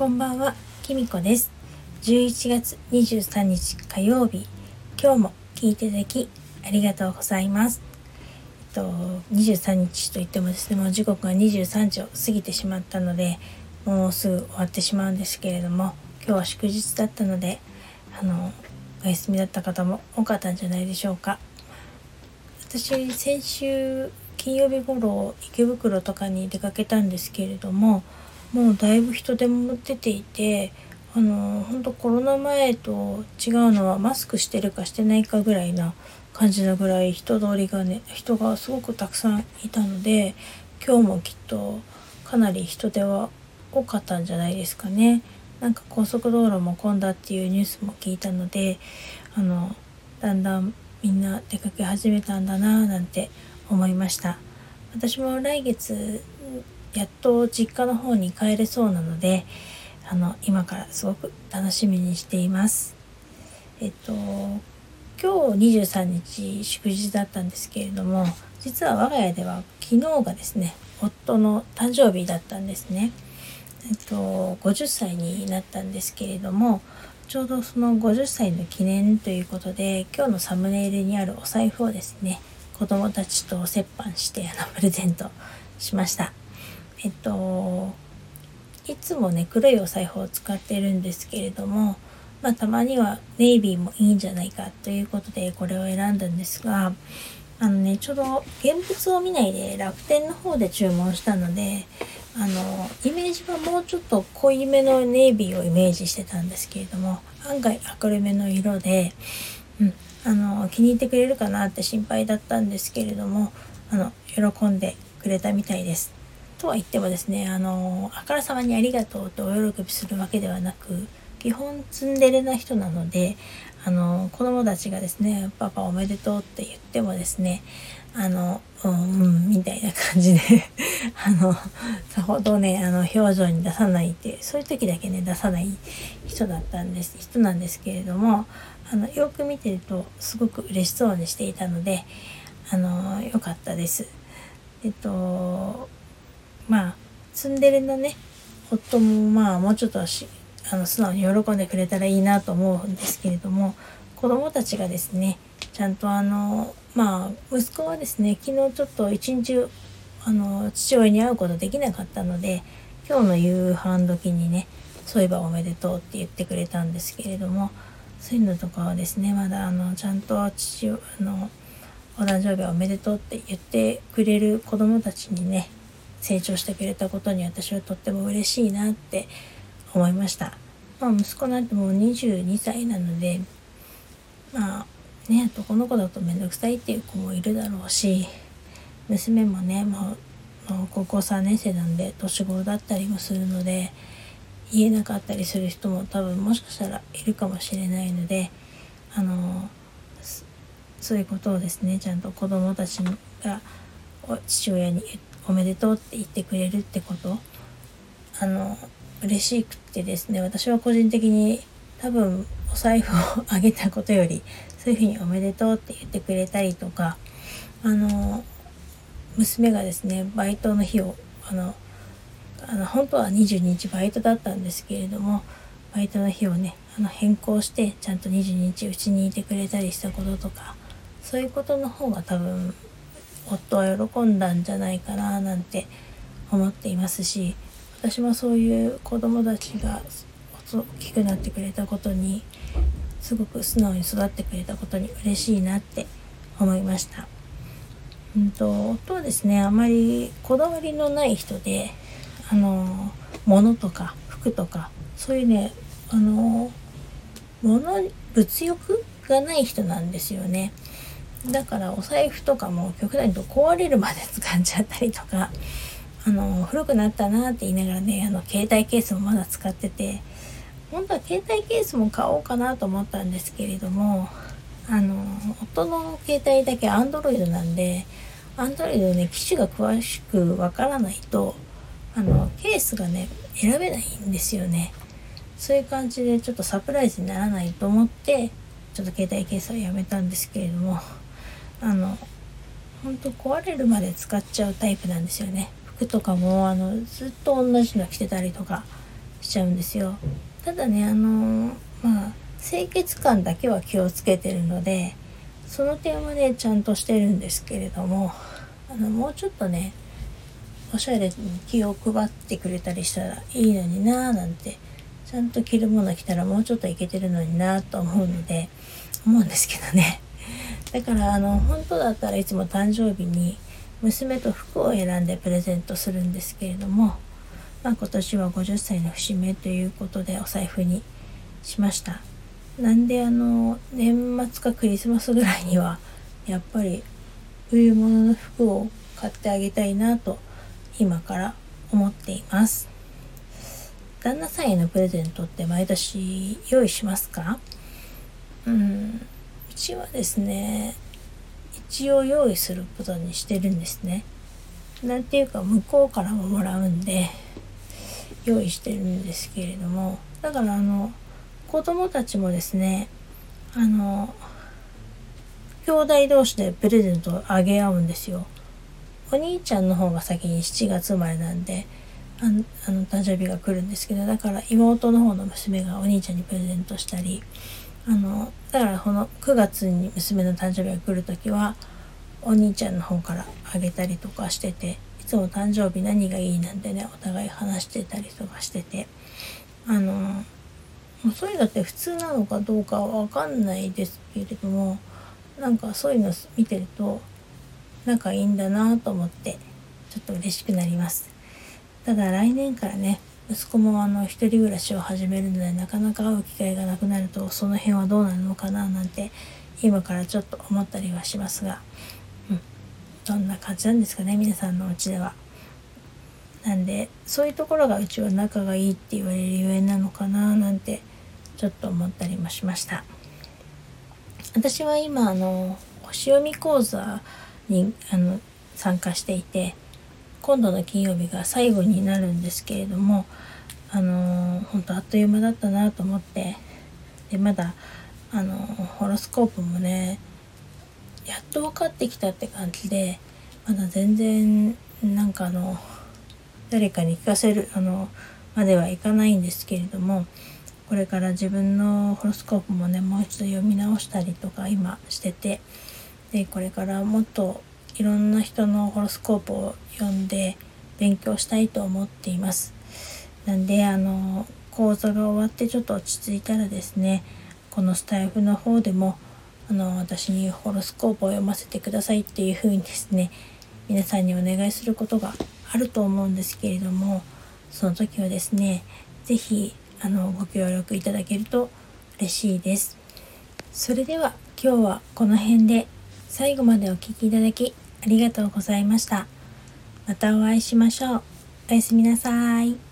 こんばんは、きみこです。11月23日火曜日、今日も聞いていただきありがとうございます。えっと、23日といってもですね、もう時刻が23時を過ぎてしまったので、もうすぐ終わってしまうんですけれども、今日は祝日だったので、あの、お休みだった方も多かったんじゃないでしょうか。私、先週金曜日頃池袋とかに出かけたんですけれどももうだいぶ人手も出ていてあの本当コロナ前と違うのはマスクしてるかしてないかぐらいな感じのぐらい人通りがね人がすごくたくさんいたので今日もきっとかなり人手は多かったんじゃないですかね。なんか高速道路も混んだっていうニュースも聞いたのであのだんだんみんな出かけ始めたんだなぁなんて思いました私も来月やっと実家の方に帰れそうなのであの今からすごく楽しみにしていますえっと今日23日祝日だったんですけれども実は我が家では昨日がですね夫の誕生日だったんですねえっと50歳になったんですけれどもちょうどその50歳の記念ということで今日のサムネイルにあるお財布をですね子供たちと折半してあのプレゼントしました。えっといつもね黒いお財布を使ってるんですけれども、まあ、たまにはネイビーもいいんじゃないかということでこれを選んだんですがあのねちょうど現物を見ないで楽天の方で注文したのであのイメージはもうちょっと濃いめのネイビーをイメージしてたんですけれども案外明るめの色で、うん、あの気に入ってくれるかなって心配だったんですけれどもあの喜んでくれたみたいです。とは言ってもですねあのあからさまにありがとうとお喜びするわけではなく基本ツンデレな人なのであの子供たちがですね「パパおめでとう」って言ってもですねあのうん、うん、みたいな感じで あのさほどねあの表情に出さないってそういう時だけね出さない人だったんです人なんですけれどもあのよく見てるとすごく嬉しそうにしていたのであの良かったです。えっとまあツンデレのね夫もまあもうちょっとしあの素直に喜んでくれたらいいなと思うんですけれども子供たちがですねちゃんとあのまあ息子はですね昨日ちょっと一日あの父親に会うことできなかったので今日の夕飯時にねそういえばおめでとうって言ってくれたんですけれどもそういうのとかはですねまだあのちゃんと父のお誕生日おめでとうって言ってくれる子供たちにね成長してくれたことに私はとっても嬉しいなって思いました。まあ、息子なんてもう22歳なのでまあね男の子だと面倒くさいっていう子もいるだろうし娘もねもう高校3年生なんで年頃だったりもするので言えなかったりする人も多分もしかしたらいるかもしれないのであのそういうことをですねちゃんと子供たちが父親に言っておめでとうって言ってくれるってこと？あの嬉しくてですね私は個人的に多分お財布をあげたことよりそういうふうにおめでとうって言ってくれたりとかあの娘がですねバイトの日をあのあの本当は22日バイトだったんですけれどもバイトの日をねあの変更してちゃんと22日うちにいてくれたりしたこととかそういうことの方が多分夫は喜んだんじゃないかななんて思っていますし私もそういう子供たちが大きくなってくれたことにすごく素直に育ってくれたことに嬉しいなって思いました。うんと夫はですねあまりこだわりのない人であの物とか服とかそういうねあの物物欲がない人なんですよねだからお財布とかも極端に言うと壊れるまで使っちゃったりとかあの古くなったなって言いながらねあの携帯ケースもまだ使ってて本当は携帯ケースも買おうかなと思ったんですけれどもあの夫の携帯だけ Android なんで Android のね機種が詳しくわからないとあのケースがね選べないんですよね。そういう感じでちょっとサプライズにならないと思ってちょっと携帯ケースはやめたんですけれどもあのほんと壊れるまで使っちゃうタイプなんですよね。服とかもあのずっと同じの着てたりとかしちゃうんですよ。ただねあのまあ清潔感だけは気をつけてるのでその点はねちゃんとしてるんですけれどもあのもうちょっとねおしゃれに気を配ってくれたりしたらいいのになーなんてちゃんと着るもの着たらもうちょっといけてるのになと思うので思うんですけどね。だからあの本当だったらいつも誕生日に娘と服を選んでプレゼントするんですけれども、まあ、今年は50歳の節目ということでお財布にしました。なんであの年末かクリスマスぐらいにはやっぱり冬物の服を買ってあげたいなと今から思っています。旦那さんへのプレゼントって毎年用意しますか？うん。ちはですね一応用意することにしてるんですね。なんていうか向こうからももらうんで用意してるんですけれども。だからあの子供たちもですねあの兄弟同士でプレゼントをあげ合うんですよ。お兄ちゃんの方が先に7月生まれなんであのあの誕生日が来るんですけどだから妹の方の娘がお兄ちゃんにプレゼントしたりあのだからこの9月に娘の誕生日が来る時はお兄ちゃんの方からあげたりとかしてていつも誕生日何がいいなんてねお互い話してたりとかしててあのそういうのって普通なのかどうかは分かんないですけれどもなんかそういうの見てると仲いいんだなと思ってちょっと嬉しくなります。ただ来年からね息子もあの一人暮らしを始めるのでなかなか会う機会がなくなるとその辺はどうなるのかななんて今からちょっと思ったりはしますが、うん、どんな感じなんですかね皆さんのお家では。なんでそういうところがうちは仲がいいって言われるゆえなのかななんてちょっと思ったりもしました私は今あの星読み講座にあの参加していて今度の金曜日が最後になるんですけれどもあの本当あっという間だったなと思ってでまだあのホロスコープもねやっと分かってきたって感じでまだ全然なんかあの誰かに聞かせるあのまではいかないんですけれどもこれから自分のホロスコープもねもう一度読み直したりとか今しててでこれからもっといろんな人のホロスコープを読んで勉強したいと思っています。なんであの講座が終わってちょっと落ち着いたらですねこのスタイフの方でもあの私にホロスコープを読ませてくださいっていう風にですね皆さんにお願いすることがあると思うんですけれどもその時はですね是非あのご協力いただけると嬉しいです。それでは今日はこの辺で最後までお聴きいただきりがとうございました。またお会いしましょう。おやすみなさい。